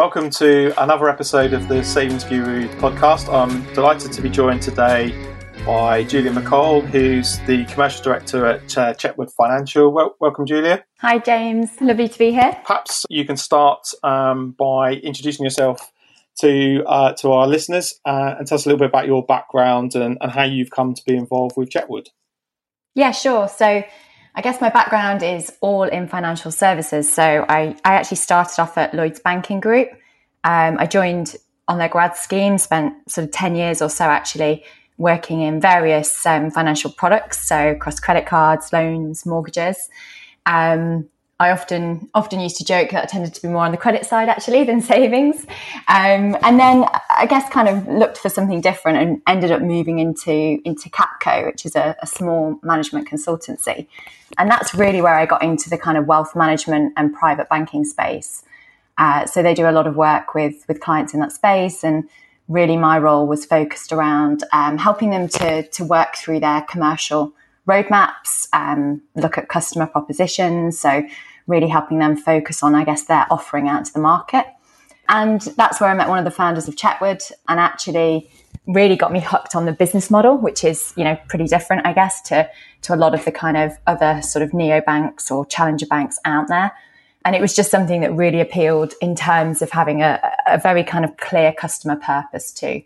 welcome to another episode of the Savings Guru podcast. I'm delighted to be joined today by Julia McColl, who's the commercial director at uh, Chetwood Financial. Well, welcome, Julia. Hi, James. Lovely to be here. Perhaps you can start um, by introducing yourself to uh, to our listeners uh, and tell us a little bit about your background and, and how you've come to be involved with Chetwood. Yeah, sure. So I guess my background is all in financial services. So I, I actually started off at Lloyds Banking Group. Um, I joined on their grad scheme, spent sort of 10 years or so actually working in various um, financial products, so across credit cards, loans, mortgages. Um, I often often used to joke that I tended to be more on the credit side actually than savings, um, and then I guess kind of looked for something different and ended up moving into into Capco, which is a, a small management consultancy, and that's really where I got into the kind of wealth management and private banking space. Uh, so they do a lot of work with with clients in that space, and really my role was focused around um, helping them to to work through their commercial roadmaps, um, look at customer propositions. So really helping them focus on, I guess, their offering out to the market. And that's where I met one of the founders of Chetwood and actually really got me hooked on the business model, which is, you know, pretty different, I guess, to, to a lot of the kind of other sort of neo banks or challenger banks out there. And it was just something that really appealed in terms of having a, a very kind of clear customer purpose too.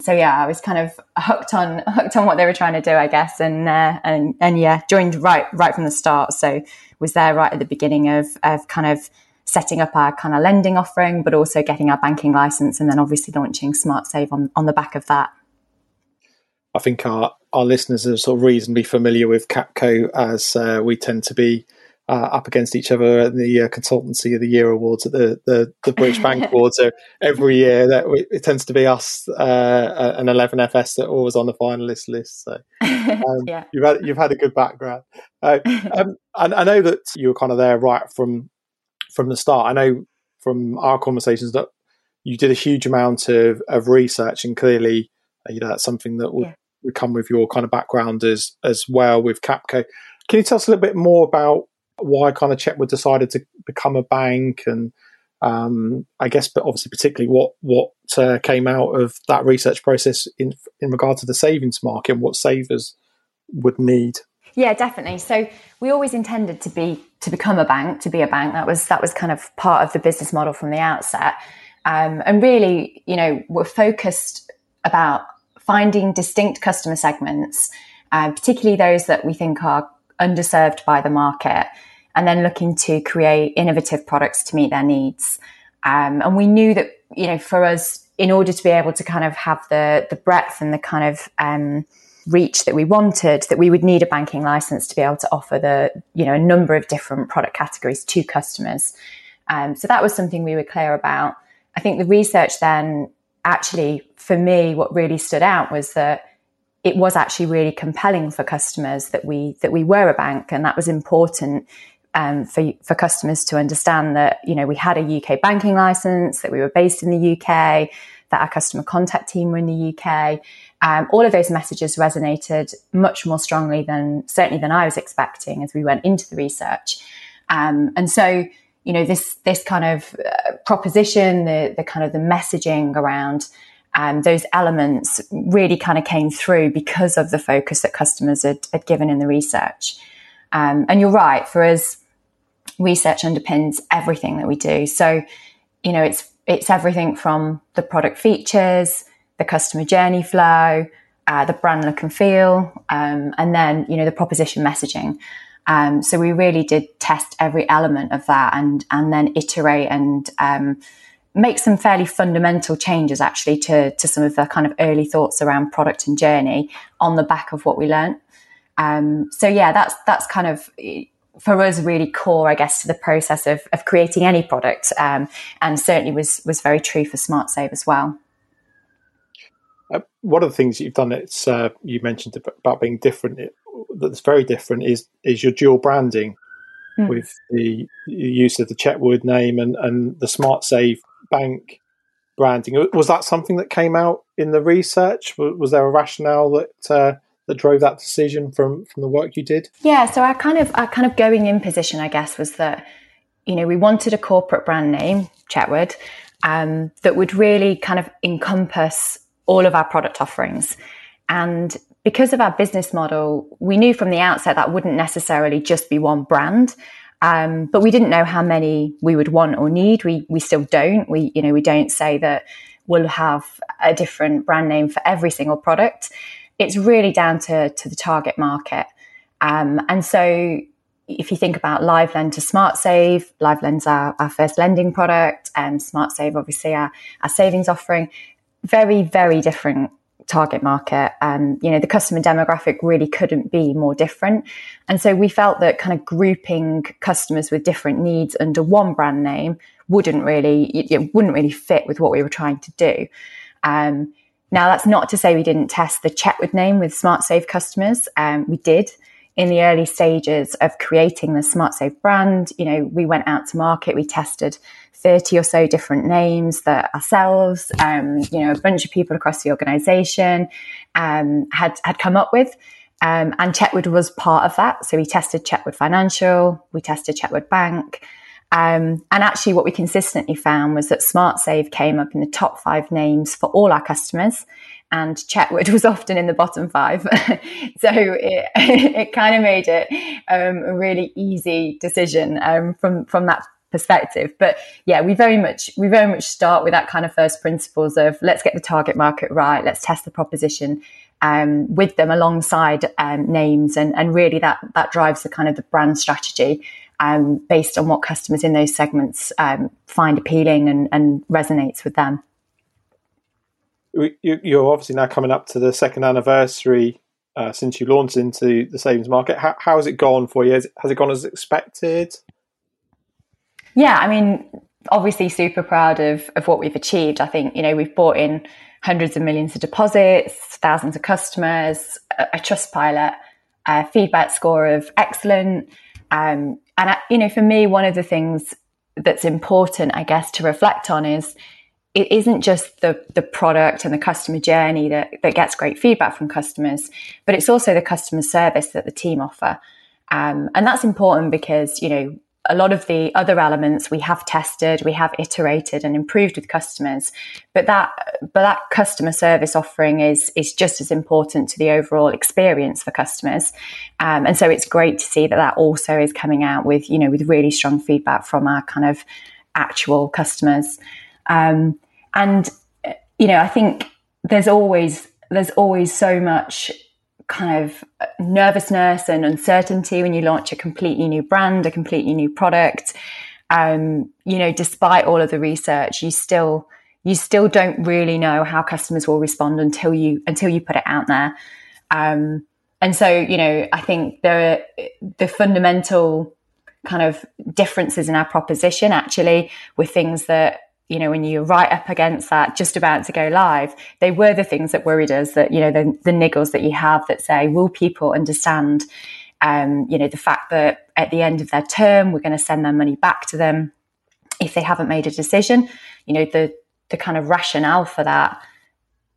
So yeah, I was kind of hooked on hooked on what they were trying to do, I guess, and uh, and and yeah, joined right right from the start. So was there right at the beginning of of kind of setting up our kind of lending offering, but also getting our banking license, and then obviously launching Smart Save on on the back of that. I think our our listeners are sort of reasonably familiar with Capco, as uh, we tend to be uh, up against each other at the uh, consultancy of the year awards at the the, the British Bank Awards. So every year that we, it tends to be us uh, an 11FS that are always on the finalist list. So um, yeah. you've had you've had a good background. Uh, um, I, I know that you were kind of there right from from the start. I know from our conversations that you did a huge amount of, of research, and clearly, uh, you know, that's something that would, yeah. would come with your kind of background as as well with Capco. Can you tell us a little bit more about why kind of Chetwood decided to become a bank and um, I guess, but obviously particularly what what uh, came out of that research process in in regard to the savings market and what savers would need. Yeah, definitely. So we always intended to be to become a bank, to be a bank. That was that was kind of part of the business model from the outset. Um, and really, you know, we're focused about finding distinct customer segments, uh, particularly those that we think are underserved by the market, and then looking to create innovative products to meet their needs. Um, and we knew that, you know, for us, in order to be able to kind of have the the breadth and the kind of um, reach that we wanted, that we would need a banking license to be able to offer the, you know, a number of different product categories to customers. Um, so that was something we were clear about. I think the research then actually, for me, what really stood out was that it was actually really compelling for customers that we that we were a bank, and that was important um, for for customers to understand that you know we had a UK banking license, that we were based in the UK, that our customer contact team were in the UK. Um, all of those messages resonated much more strongly than certainly than I was expecting as we went into the research, um, and so you know this this kind of uh, proposition, the the kind of the messaging around um, those elements really kind of came through because of the focus that customers had, had given in the research. Um, and you're right, for us, research underpins everything that we do. So, you know, it's it's everything from the product features, the customer journey flow, uh, the brand look and feel, um, and then you know the proposition messaging. Um, so we really did test every element of that and and then iterate and um, make some fairly fundamental changes actually to, to some of the kind of early thoughts around product and journey on the back of what we learned. Um, so yeah, that's that's kind of for us really core, I guess, to the process of, of creating any product, um, and certainly was was very true for Smart Save as well. Uh, one of the things you've done, it's uh, you mentioned about being different. It, that's very different is is your dual branding mm. with the use of the Chetwood name and and the Smart Save bank branding. Was that something that came out in the research? Was there a rationale that uh, that drove that decision from from the work you did? Yeah, so our kind of our kind of going in position, I guess, was that you know we wanted a corporate brand name, Chetwood, um, that would really kind of encompass all of our product offerings. And because of our business model, we knew from the outset that wouldn't necessarily just be one brand. Um, but we didn't know how many we would want or need. We we still don't. We you know we don't say that we'll have a different brand name for every single product. It's really down to to the target market. Um, and so if you think about LiveLend to SmartSave, LiveLend's our, our first lending product, and SmartSave obviously our, our savings offering. Very very different target market and you know the customer demographic really couldn't be more different. And so we felt that kind of grouping customers with different needs under one brand name wouldn't really it wouldn't really fit with what we were trying to do. Um, now that's not to say we didn't test the chetwood name with smart smartsave customers. Um, we did in the early stages of creating the smartsave brand you know we went out to market we tested 30 or so different names that ourselves, um, you know, a bunch of people across the organization um, had, had come up with. Um, and Chetwood was part of that. So we tested Chetwood Financial, we tested Chetwood Bank. Um, and actually, what we consistently found was that SmartSave came up in the top five names for all our customers, and Chetwood was often in the bottom five. so it, it kind of made it um, a really easy decision um, from from that perspective. But yeah, we very much we very much start with that kind of first principles of let's get the target market right, let's test the proposition um, with them alongside um, names, and and really that that drives the kind of the brand strategy. Um, based on what customers in those segments um, find appealing and, and resonates with them. You're obviously now coming up to the second anniversary uh, since you launched into the savings market. How, how has it gone for you? Has, has it gone as expected? Yeah, I mean, obviously super proud of, of what we've achieved. I think, you know, we've brought in hundreds of millions of deposits, thousands of customers, a, a Trustpilot, a feedback score of excellent. Um, and, I, you know, for me, one of the things that's important, I guess, to reflect on is it isn't just the, the product and the customer journey that, that gets great feedback from customers, but it's also the customer service that the team offer. Um, and that's important because, you know, a lot of the other elements we have tested, we have iterated and improved with customers, but that but that customer service offering is is just as important to the overall experience for customers, um, and so it's great to see that that also is coming out with you know with really strong feedback from our kind of actual customers, um, and you know I think there's always there's always so much kind of nervousness and uncertainty when you launch a completely new brand, a completely new product. Um, you know, despite all of the research, you still you still don't really know how customers will respond until you until you put it out there. Um, and so, you know, I think there are the fundamental kind of differences in our proposition actually with things that you know, when you're right up against that, just about to go live, they were the things that worried us that, you know, the, the niggles that you have that say, will people understand, um, you know, the fact that at the end of their term, we're going to send their money back to them if they haven't made a decision. You know, the, the kind of rationale for that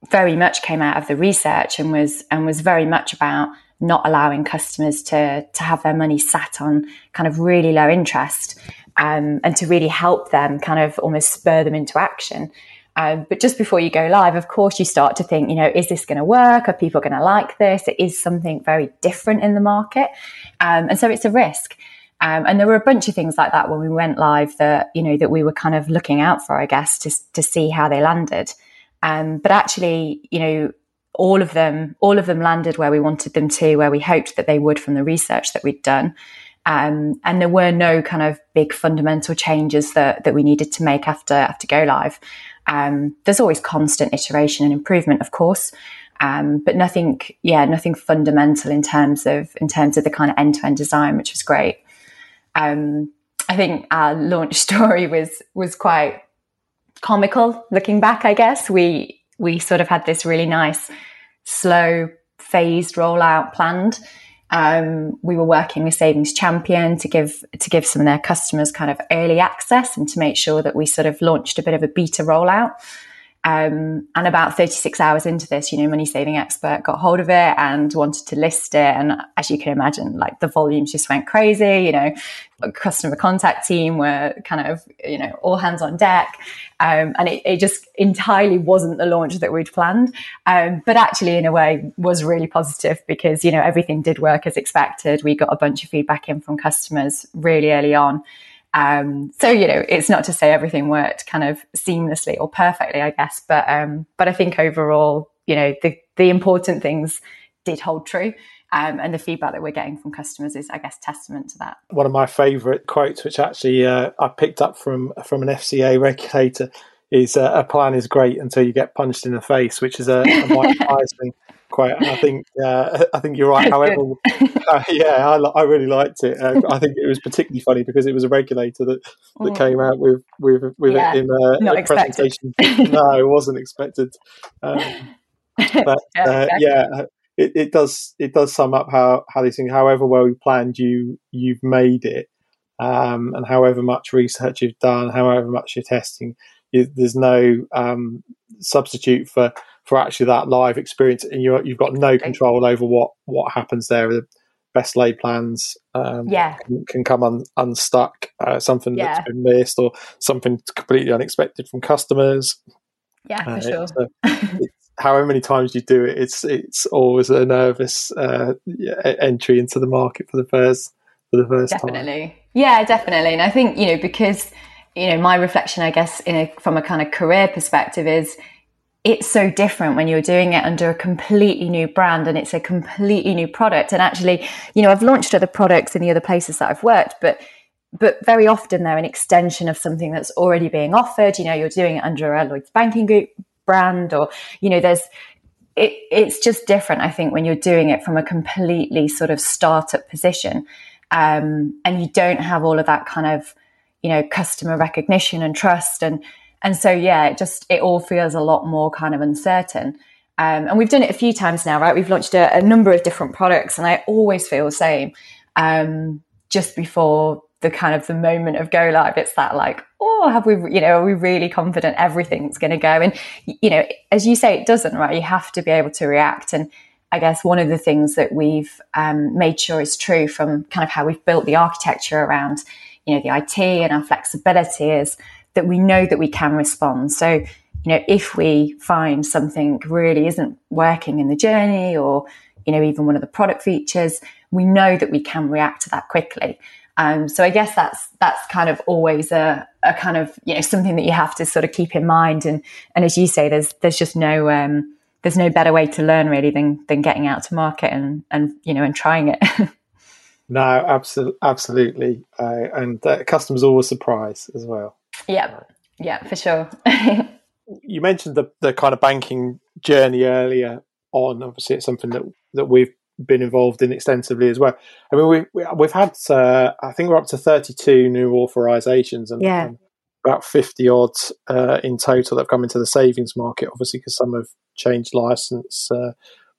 very much came out of the research and was, and was very much about not allowing customers to, to have their money sat on kind of really low interest um, and to really help them kind of almost spur them into action. Um, but just before you go live, of course, you start to think, you know, is this going to work? Are people going to like this? It is something very different in the market. Um, and so it's a risk. Um, and there were a bunch of things like that when we went live that, you know, that we were kind of looking out for, I guess, to, to see how they landed. Um, but actually, you know, all of them, all of them landed where we wanted them to, where we hoped that they would from the research that we'd done. Um, and there were no kind of big fundamental changes that, that we needed to make after after go live. Um, there's always constant iteration and improvement, of course, um, but nothing, yeah, nothing fundamental in terms of in terms of the kind of end to end design, which was great. Um, I think our launch story was was quite comical looking back. I guess we we sort of had this really nice, slow, phased rollout planned. Um, we were working with Savings Champion to give to give some of their customers kind of early access and to make sure that we sort of launched a bit of a beta rollout. Um, and about 36 hours into this, you know, Money Saving Expert got hold of it and wanted to list it. And as you can imagine, like the volumes just went crazy. You know, customer contact team were kind of, you know, all hands on deck. Um, and it, it, just entirely wasn't the launch that we'd planned. Um, but actually, in a way, was really positive because, you know, everything did work as expected. We got a bunch of feedback in from customers really early on. Um, so you know, it's not to say everything worked kind of seamlessly or perfectly, I guess, but um, but I think overall, you know, the the important things did hold true. Um, and the feedback that we're getting from customers is, I guess, testament to that. One of my favourite quotes, which actually uh, I picked up from from an FCA regulator, is uh, "A plan is great until you get punched in the face," which is a, a Mike Tyson quite. I think uh, I think you're right. However, uh, yeah, I, I, really liked it. Uh, I think it was particularly funny because it was a regulator that, that mm. came out with with with yeah, it in a, a presentation. no, it wasn't expected. Um, but yeah, uh, exactly. yeah it, it, does it does sum up how how these things. However well you planned, you you've made it. Um, and however much research you've done, however much you're testing, you, there's no um, substitute for for actually that live experience, and you you've got no control over what what happens there. The best laid plans um, yeah. can, can come un, unstuck, uh, something yeah. that's been missed, or something completely unexpected from customers. Yeah, for uh, sure. It's, however many times you do it, it's it's always a nervous uh, entry into the market for the first for the first definitely. time. Yeah, definitely. And I think you know because you know my reflection, I guess, in a, from a kind of career perspective is it's so different when you're doing it under a completely new brand and it's a completely new product. And actually, you know, I've launched other products in the other places that I've worked, but but very often they're an extension of something that's already being offered. You know, you're doing it under a Lloyds Banking Group brand, or you know, there's it, it's just different. I think when you're doing it from a completely sort of startup position, um, and you don't have all of that kind of you know customer recognition and trust and and so, yeah, it just, it all feels a lot more kind of uncertain. Um, and we've done it a few times now, right? We've launched a, a number of different products, and I always feel the same. Um, just before the kind of the moment of go live, it's that like, oh, have we, you know, are we really confident everything's going to go? And you know, as you say, it doesn't, right? You have to be able to react. And I guess one of the things that we've um, made sure is true from kind of how we've built the architecture around, you know, the IT and our flexibility is that we know that we can respond. So, you know, if we find something really isn't working in the journey or, you know, even one of the product features, we know that we can react to that quickly. Um, so I guess that's that's kind of always a, a kind of you know something that you have to sort of keep in mind. And and as you say, there's there's just no um, there's no better way to learn really than than getting out to market and and you know and trying it. no, absolutely, absolutely, uh, and uh, customers always surprise as well. Yeah, yeah, for sure. you mentioned the the kind of banking journey earlier on. Obviously, it's something that that we've been involved in extensively as well. I mean, we, we we've had uh, I think we're up to thirty two new authorizations and, yeah. and about fifty odd uh, in total that have come into the savings market. Obviously, because some have changed license, uh,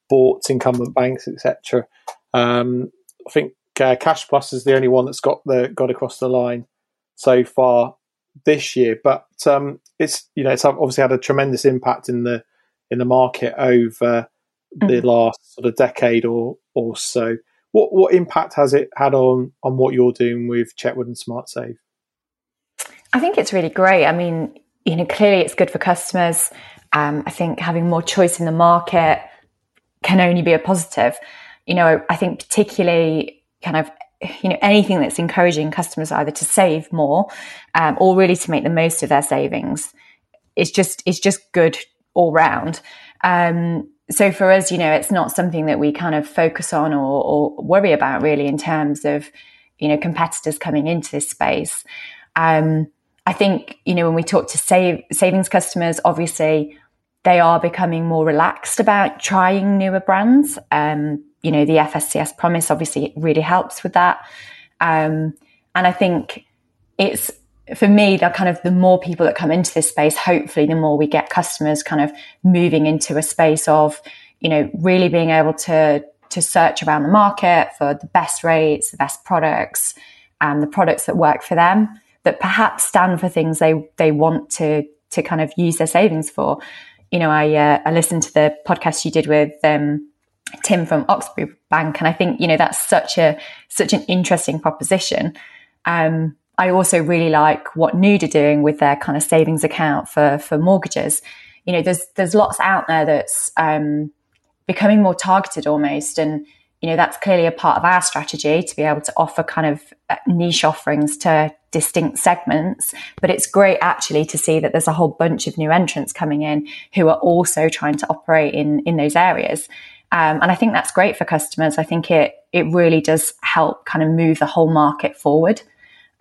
bought incumbent banks, etc. Um, I think uh, Cashplus is the only one that's got the got across the line so far this year, but um, it's you know it's obviously had a tremendous impact in the in the market over mm-hmm. the last sort of decade or or so. What what impact has it had on on what you're doing with Chetwood and SmartSave? I think it's really great. I mean, you know, clearly it's good for customers. Um, I think having more choice in the market can only be a positive. You know, I think particularly kind of you know anything that's encouraging customers either to save more um, or really to make the most of their savings is just is just good all round. Um, so for us you know it's not something that we kind of focus on or, or, worry about really in terms of you know competitors coming into this space. Um, i think you know when we talk to save savings customers obviously they are becoming more relaxed about trying newer brands. Um, you know, the FSCS promise obviously it really helps with that. Um, and I think it's for me, the kind of the more people that come into this space, hopefully the more we get customers kind of moving into a space of, you know, really being able to to search around the market for the best rates, the best products, and the products that work for them that perhaps stand for things they they want to to kind of use their savings for. You know, I uh, I listened to the podcast you did with um, Tim from Oxbury Bank, and I think you know that's such a such an interesting proposition. Um, I also really like what Nude are doing with their kind of savings account for for mortgages. You know, there's there's lots out there that's um, becoming more targeted almost, and you know that's clearly a part of our strategy to be able to offer kind of uh, niche offerings to distinct segments. But it's great actually to see that there's a whole bunch of new entrants coming in who are also trying to operate in in those areas. Um, and I think that's great for customers. I think it it really does help kind of move the whole market forward.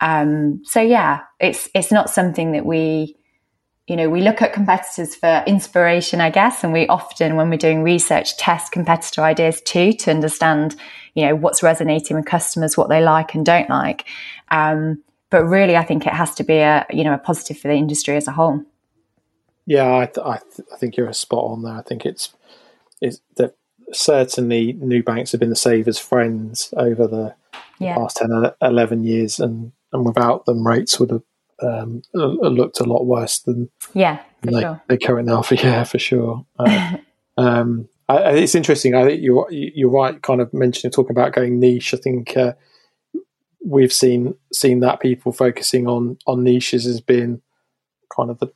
Um, so yeah, it's it's not something that we, you know, we look at competitors for inspiration, I guess, and we often, when we're doing research, test competitor ideas too to understand, you know, what's resonating with customers, what they like and don't like. Um, but really, I think it has to be a you know a positive for the industry as a whole. Yeah, I th- I, th- I think you're spot on there. I think it's it's that certainly new banks have been the savers' friends over the yeah. past 10, 11 years, and, and without them, rates would have um, looked a lot worse than yeah they, sure. they currently are. For, yeah, for sure. Uh, um, I, it's interesting. I think you're you're right. Kind of mentioning talking about going niche. I think uh, we've seen seen that people focusing on on niches has been kind of the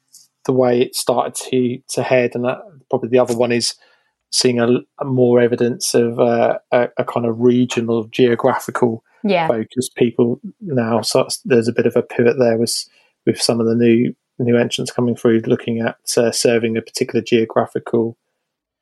the way it started to to head, and that probably the other one is seeing a, a more evidence of uh, a, a, kind of regional, geographical yeah. focus. People now, so there's a bit of a pivot there with with some of the new new entrants coming through, looking at uh, serving a particular geographical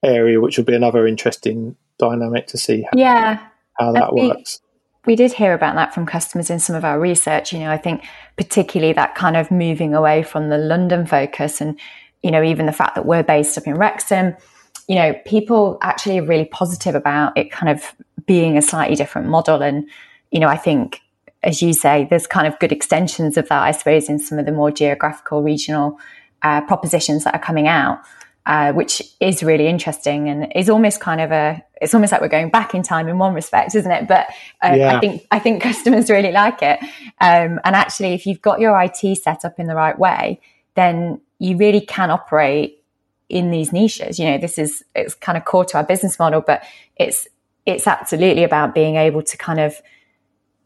area, which will be another interesting dynamic to see. How, yeah, how that we, works. We did hear about that from customers in some of our research. You know, I think particularly that kind of moving away from the London focus, and you know, even the fact that we're based up in Wrexham you know, people actually are really positive about it kind of being a slightly different model. And, you know, I think, as you say, there's kind of good extensions of that, I suppose, in some of the more geographical, regional uh, propositions that are coming out. Uh, which is really interesting and is almost kind of a it's almost like we're going back in time in one respect isn't it but uh, yeah. i think i think customers really like it um, and actually if you've got your it set up in the right way then you really can operate in these niches. You know, this is it's kind of core to our business model, but it's it's absolutely about being able to kind of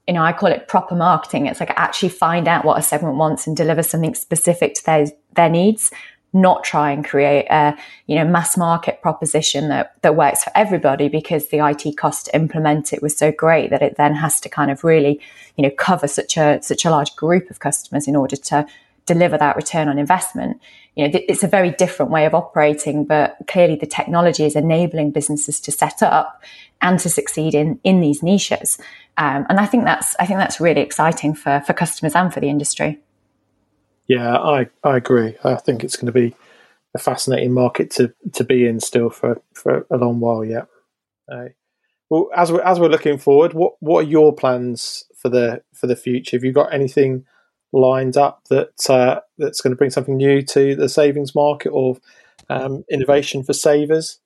you know, I call it proper marketing. It's like actually find out what a segment wants and deliver something specific to their their needs, not try and create a, you know, mass market proposition that that works for everybody because the IT cost to implement it was so great that it then has to kind of really, you know, cover such a such a large group of customers in order to deliver that return on investment. You know, it's a very different way of operating, but clearly the technology is enabling businesses to set up and to succeed in in these niches. Um, and I think that's I think that's really exciting for for customers and for the industry. Yeah, I I agree. I think it's going to be a fascinating market to to be in still for for a long while yet. Uh, well, as we're as we're looking forward, what what are your plans for the for the future? Have you got anything lined up that uh, that's going to bring something new to the savings market or um, innovation for savers?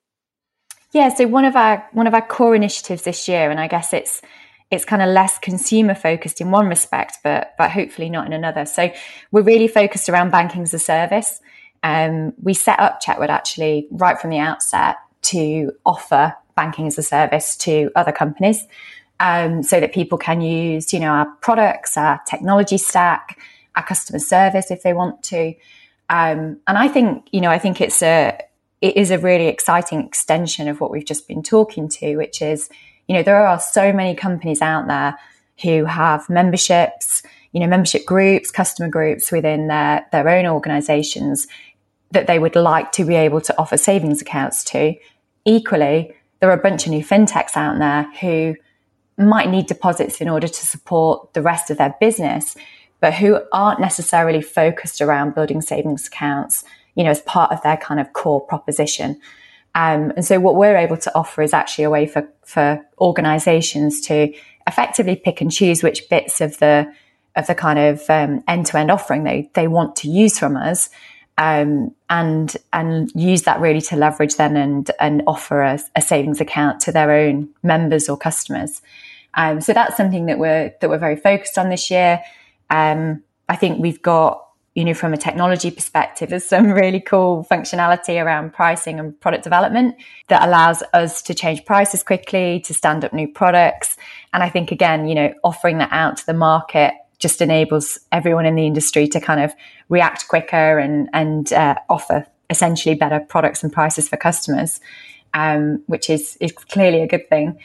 Yeah, so one of our one of our core initiatives this year, and I guess it's it's kind of less consumer focused in one respect, but but hopefully not in another. So we're really focused around banking as a service. Um, we set up Chetwood actually right from the outset to offer banking as a service to other companies um, so that people can use, you know, our products, our technology stack, our customer service if they want to. Um, and I think, you know, I think it's a, it is a really exciting extension of what we've just been talking to, which is, you know, there are so many companies out there who have memberships, you know, membership groups, customer groups within their, their own organizations that they would like to be able to offer savings accounts to. Equally, there are a bunch of new fintechs out there who might need deposits in order to support the rest of their business, but who aren't necessarily focused around building savings accounts, you know, as part of their kind of core proposition. Um, and so what we're able to offer is actually a way for, for organizations to effectively pick and choose which bits of the, of the kind of um, end-to-end offering they, they want to use from us. Um, and and use that really to leverage then and and offer a, a savings account to their own members or customers. Um, so that's something that we're that we're very focused on this year. Um, I think we've got you know, from a technology perspective, there's some really cool functionality around pricing and product development that allows us to change prices quickly, to stand up new products. And I think, again, you know, offering that out to the market just enables everyone in the industry to kind of react quicker and, and uh, offer essentially better products and prices for customers, um, which is, is clearly a good thing.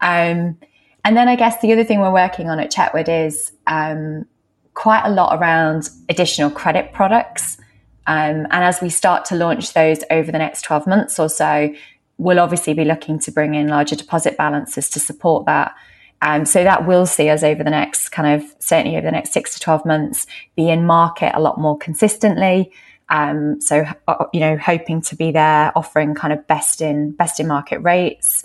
Um, and then I guess the other thing we're working on at Chetwood is um, quite a lot around additional credit products. Um, and as we start to launch those over the next 12 months or so, we'll obviously be looking to bring in larger deposit balances to support that. Um, so that will see us over the next kind of certainly over the next six to 12 months be in market a lot more consistently. Um, so, uh, you know, hoping to be there offering kind of best in, best in market rates.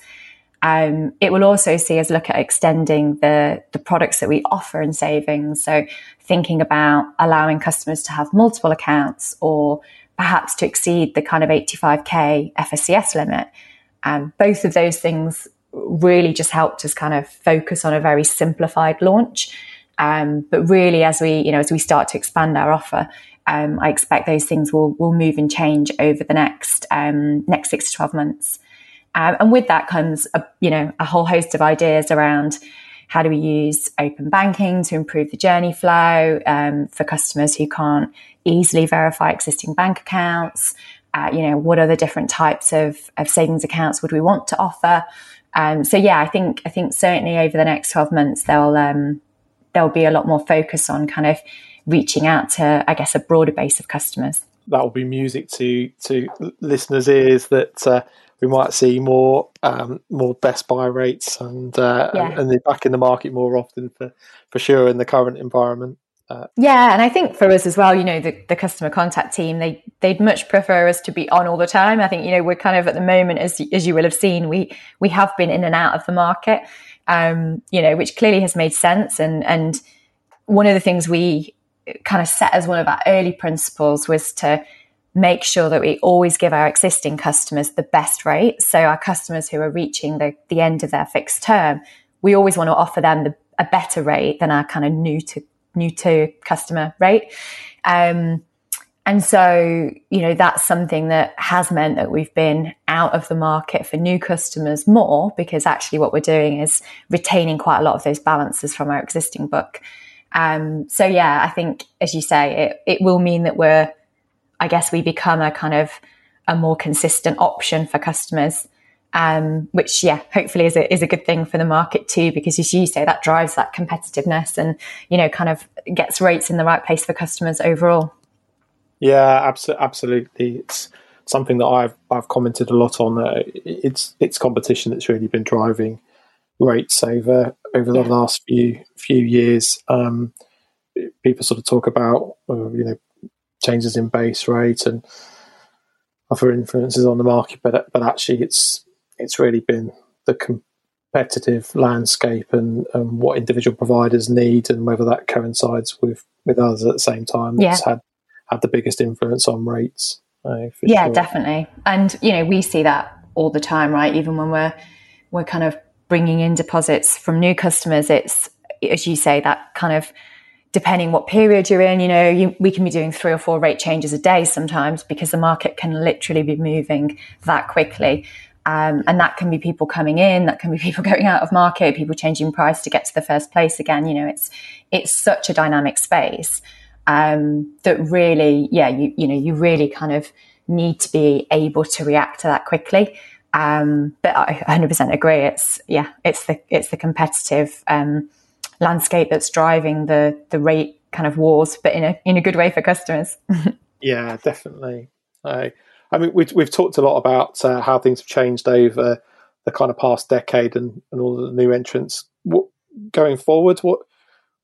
Um, it will also see us look at extending the, the products that we offer in savings. So thinking about allowing customers to have multiple accounts or perhaps to exceed the kind of 85k FSCS limit. Um, both of those things really just helped us kind of focus on a very simplified launch. Um, but really, as we you know as we start to expand our offer, um, I expect those things will will move and change over the next um, next six to twelve months. Um, and with that comes a, you know a whole host of ideas around how do we use open banking to improve the journey flow um, for customers who can't easily verify existing bank accounts. Uh, you know, what other different types of, of savings accounts would we want to offer? Um, so yeah, I think I think certainly over the next twelve months there'll um, there'll be a lot more focus on kind of reaching out to I guess a broader base of customers. That will be music to to listeners' ears that uh, we might see more um, more best buy rates and uh, yeah. and, and they're back in the market more often for for sure in the current environment. Uh, yeah, and I think for us as well, you know, the, the customer contact team, they they'd much prefer us to be on all the time. I think you know we're kind of at the moment, as as you will have seen, we we have been in and out of the market, um, you know, which clearly has made sense. And and one of the things we kind of set as one of our early principles was to make sure that we always give our existing customers the best rate. So our customers who are reaching the, the end of their fixed term, we always want to offer them the, a better rate than our kind of new to new to customer rate. Um, and so, you know, that's something that has meant that we've been out of the market for new customers more because actually what we're doing is retaining quite a lot of those balances from our existing book. Um, so yeah, I think, as you say, it, it will mean that we're, I guess we become a kind of a more consistent option for customers um, which yeah, hopefully is a, is a good thing for the market too, because as you say, that drives that competitiveness and, you know, kind of gets rates in the right place for customers overall. Yeah, abso- absolutely. It's something that I've, I've commented a lot on. Uh, it's, it's competition that's really been driving rates over, over the yeah. last few, few years. Um, people sort of talk about, uh, you know, changes in base rate and other influences on the market, but, but actually it's, it's really been the competitive landscape and, and what individual providers need and whether that coincides with, with others at the same time that's yeah. had had the biggest influence on rates. Uh, yeah, sure. definitely. And you know, we see that all the time, right? Even when we're we're kind of bringing in deposits from new customers, it's as you say that kind of depending what period you're in, you know, you, we can be doing three or four rate changes a day sometimes because the market can literally be moving that quickly. Um, and that can be people coming in, that can be people going out of market, people changing price to get to the first place again. You know, it's it's such a dynamic space um, that really, yeah, you you know, you really kind of need to be able to react to that quickly. Um, but I 100% agree. It's yeah, it's the it's the competitive um, landscape that's driving the the rate kind of wars, but in a in a good way for customers. yeah, definitely. I I mean, we've, we've talked a lot about uh, how things have changed over the kind of past decade and, and all the new entrants. What, going forward, what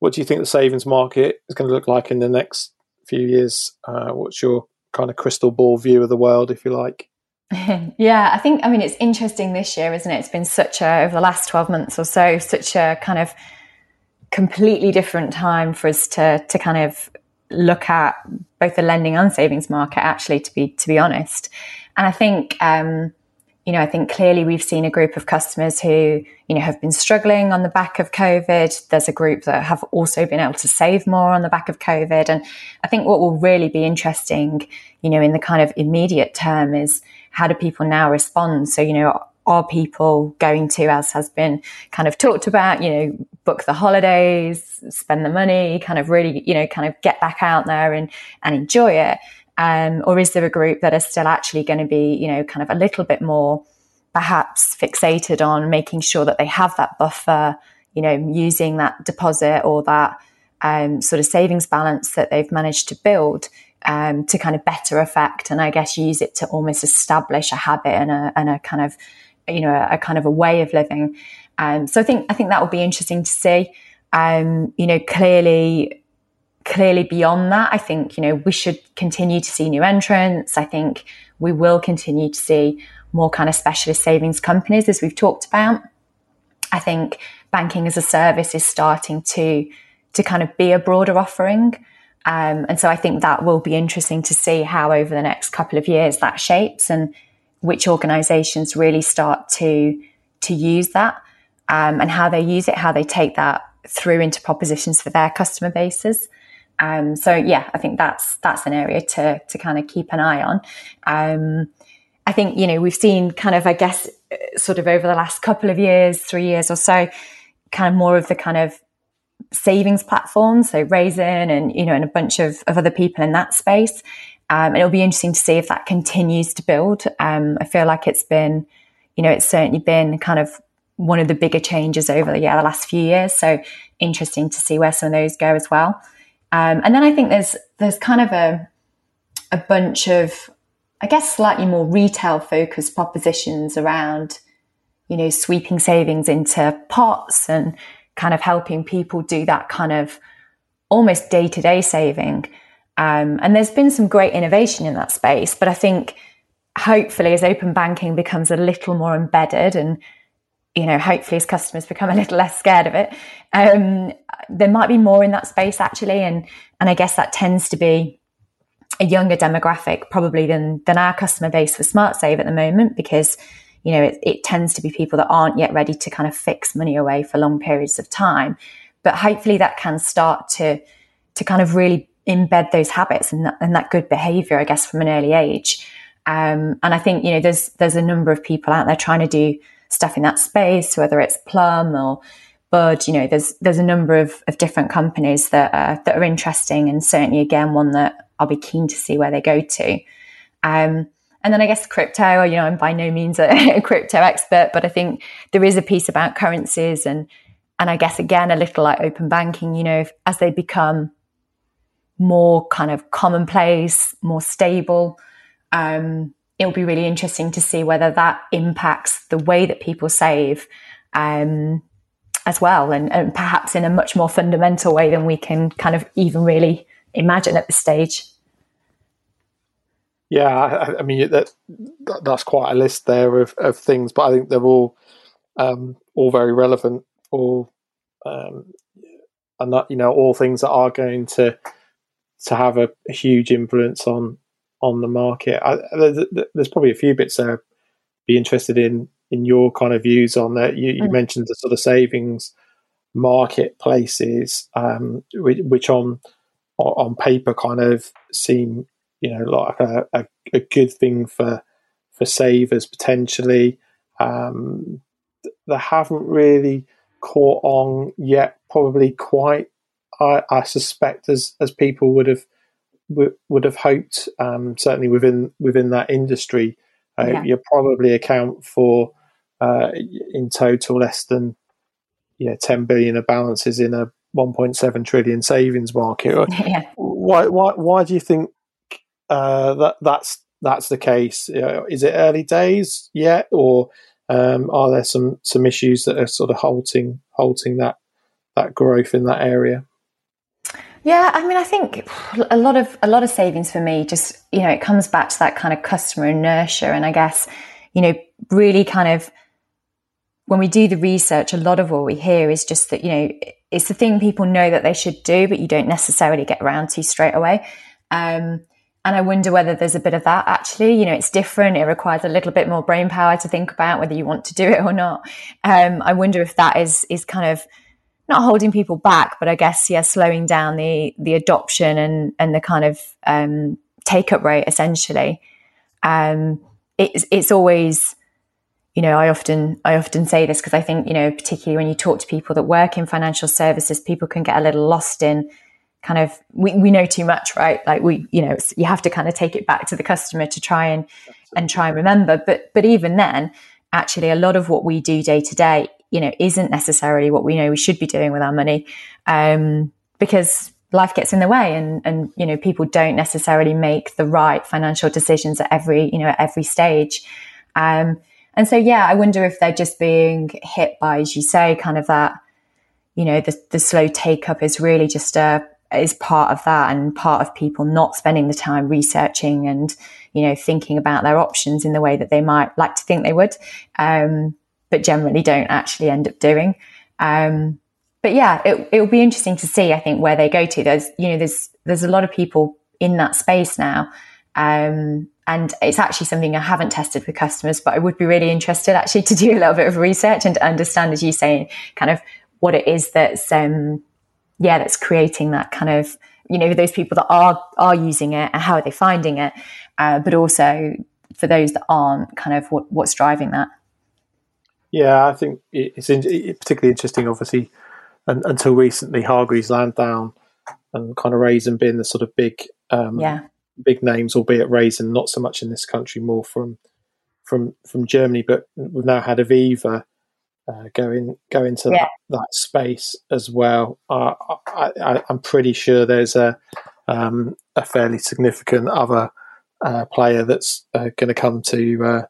what do you think the savings market is going to look like in the next few years? Uh, what's your kind of crystal ball view of the world, if you like? yeah, I think, I mean, it's interesting this year, isn't it? It's been such a, over the last 12 months or so, such a kind of completely different time for us to, to kind of look at both the lending and savings market actually to be to be honest and i think um, you know, I think clearly we've seen a group of customers who, you know, have been struggling on the back of COVID. There's a group that have also been able to save more on the back of COVID. And I think what will really be interesting, you know, in the kind of immediate term is how do people now respond? So, you know, are people going to, as has been kind of talked about, you know, book the holidays, spend the money, kind of really, you know, kind of get back out there and, and enjoy it? Um, or is there a group that are still actually going to be, you know, kind of a little bit more perhaps fixated on making sure that they have that buffer, you know, using that deposit or that um, sort of savings balance that they've managed to build um, to kind of better effect and I guess use it to almost establish a habit and a, and a kind of, you know, a, a kind of a way of living. Um, so I think I think that will be interesting to see. Um, you know, clearly clearly beyond that, I think, you know, we should continue to see new entrants. I think we will continue to see more kind of specialist savings companies as we've talked about. I think banking as a service is starting to to kind of be a broader offering. Um, and so I think that will be interesting to see how over the next couple of years that shapes and which organizations really start to to use that um, and how they use it, how they take that through into propositions for their customer bases. Um, so yeah, I think that's that's an area to to kind of keep an eye on. Um, I think you know we've seen kind of I guess sort of over the last couple of years, three years or so, kind of more of the kind of savings platforms, so Raisin and you know and a bunch of, of other people in that space. Um, and it'll be interesting to see if that continues to build. Um, I feel like it's been, you know, it's certainly been kind of one of the bigger changes over the, yeah, the last few years. So interesting to see where some of those go as well. Um, and then I think there's there's kind of a a bunch of I guess slightly more retail focused propositions around you know sweeping savings into pots and kind of helping people do that kind of almost day to day saving. Um, and there's been some great innovation in that space, but I think hopefully as open banking becomes a little more embedded and you know, hopefully as customers become a little less scared of it, um, there might be more in that space actually. And, and I guess that tends to be a younger demographic probably than, than our customer base for SmartSave at the moment, because, you know, it, it tends to be people that aren't yet ready to kind of fix money away for long periods of time. But hopefully that can start to, to kind of really embed those habits and that, and that good behavior, I guess, from an early age. Um, and I think, you know, there's, there's a number of people out there trying to do stuff in that space, whether it's Plum or Bud. You know, there's there's a number of, of different companies that are, that are interesting, and certainly again one that I'll be keen to see where they go to. Um, and then I guess crypto. You know, I'm by no means a, a crypto expert, but I think there is a piece about currencies and and I guess again a little like open banking. You know, if, as they become more kind of commonplace, more stable. Um, it'll be really interesting to see whether that impacts the way that people save um, as well, and, and, perhaps in a much more fundamental way than we can kind of even really imagine at this stage. Yeah, I, I mean that, that's quite a list there of, of things, but I think they're all um, all very relevant, all um, and that you know all things that are going to to have a, a huge influence on on the market. I, there's probably a few bits there. Be interested in in your kind of views on that. You, you mm. mentioned the sort of savings marketplaces, um, which, which, on on paper kind of seem you know like a, a, a good thing for for savers potentially. Um, they haven't really caught on yet, probably quite. I, I suspect as as people would have w- would have hoped, um, certainly within within that industry, uh, yeah. you probably account for uh, in total less than yeah 10 billion of balances in a 1.7 trillion savings market. Yeah. Why, why, why do you think uh, that that's that's the case? is it early days yet, or um, are there some some issues that are sort of halting halting that that growth in that area? Yeah, I mean, I think a lot of a lot of savings for me just you know it comes back to that kind of customer inertia, and I guess you know really kind of when we do the research, a lot of what we hear is just that you know it's the thing people know that they should do, but you don't necessarily get around to straight away. Um, and I wonder whether there's a bit of that actually. You know, it's different. It requires a little bit more brain power to think about whether you want to do it or not. Um, I wonder if that is is kind of not holding people back, but I guess yeah, slowing down the the adoption and and the kind of um, take up rate essentially. Um, it's it's always you know, I often I often say this because I think you know, particularly when you talk to people that work in financial services, people can get a little lost in kind of we, we know too much, right? Like we, you know, you have to kind of take it back to the customer to try and and try and remember. But but even then, actually, a lot of what we do day to day, you know, isn't necessarily what we know we should be doing with our money, um, because life gets in the way, and and you know, people don't necessarily make the right financial decisions at every you know at every stage. Um, and so, yeah, I wonder if they're just being hit by, as you say, kind of that, you know, the, the slow take up is really just a, is part of that and part of people not spending the time researching and you know thinking about their options in the way that they might like to think they would um, but generally don't actually end up doing um, but yeah it, it will be interesting to see i think where they go to there's you know there's there's a lot of people in that space now um, and it's actually something I haven't tested with customers, but I would be really interested actually to do a little bit of research and to understand, as you say, kind of what it is that's um, yeah, that's creating that kind of, you know, those people that are, are using it and how are they finding it? Uh, but also for those that aren't kind of what, what's driving that. Yeah, I think it's in, particularly interesting, obviously, and, until recently, Hargreaves Lansdown and kind of Raisin being the sort of big, um, yeah. big names, albeit Raisin not so much in this country, more from from from Germany. But we've now had Aviva uh, go in go into yeah. that, that, space as well. Uh, I, am pretty sure there's a um, a fairly significant other uh, player that's uh, going to come to uh,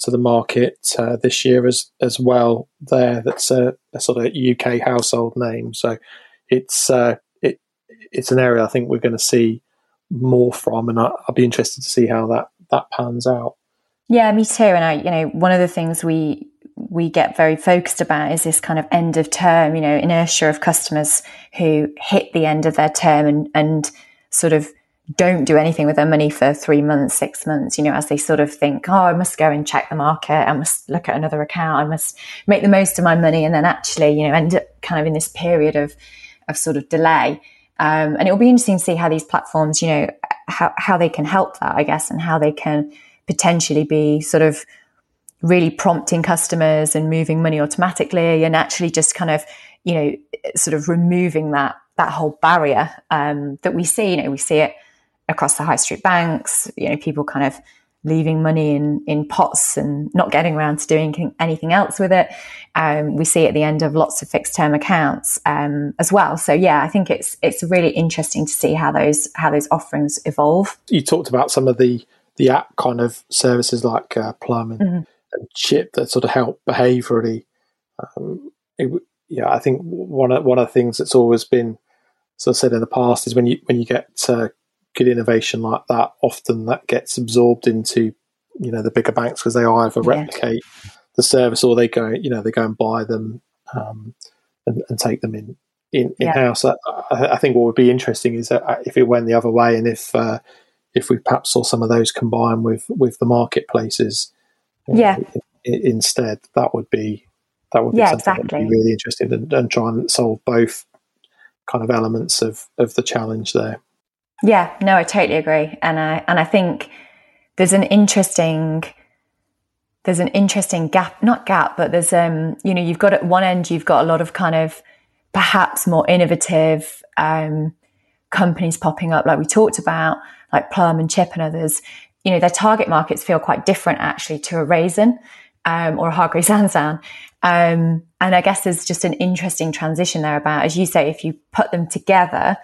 to the market uh, this year as as well. There, that's a, a, sort of UK household name. So it's it it's an area I think we're going to see more from, and I, I'll be interested to see how that that pans out. Yeah, me too. And I, you know, one of the things we we get very focused about is this kind of end of term, you know, inertia of customers who hit the end of their term and, and sort of don't do anything with their money for three months, six months, you know, as they sort of think, oh, I must go and check the market. I must look at another account. I must make the most of my money. And then actually, you know, end up kind of in this period of, of sort of delay. Um, and it will be interesting to see how these platforms, you know, how, how they can help that, I guess, and how they can potentially be sort of really prompting customers and moving money automatically and actually just kind of, you know, sort of removing that, that whole barrier, um, that we see, you know, we see it across the high street banks, you know, people kind of leaving money in, in pots and not getting around to doing anything else with it. Um, we see at the end of lots of fixed term accounts um, as well. So yeah, I think it's it's really interesting to see how those how those offerings evolve. You talked about some of the the app kind of services like uh, Plum and mm-hmm and chip that sort of help behaviourally. Um, it, yeah, I think one of one of the things that's always been sort of said in the past is when you when you get uh, good innovation like that, often that gets absorbed into you know the bigger banks because they either replicate yeah. the service or they go you know they go and buy them um, and, and, take them in in, in yeah. house. I, I, think what would be interesting is that if it went the other way and if uh, if we perhaps saw some of those combined with with the marketplaces yeah instead that would be that would be yeah, something exactly. that would be really interesting and, and try and solve both kind of elements of of the challenge there yeah no i totally agree and i and i think there's an interesting there's an interesting gap not gap but there's um you know you've got at one end you've got a lot of kind of perhaps more innovative um companies popping up like we talked about like plum and chip and others you know, their target markets feel quite different actually to a raisin um, or a Hargreaves Lansdown. Um, and I guess there's just an interesting transition there about, as you say, if you put them together,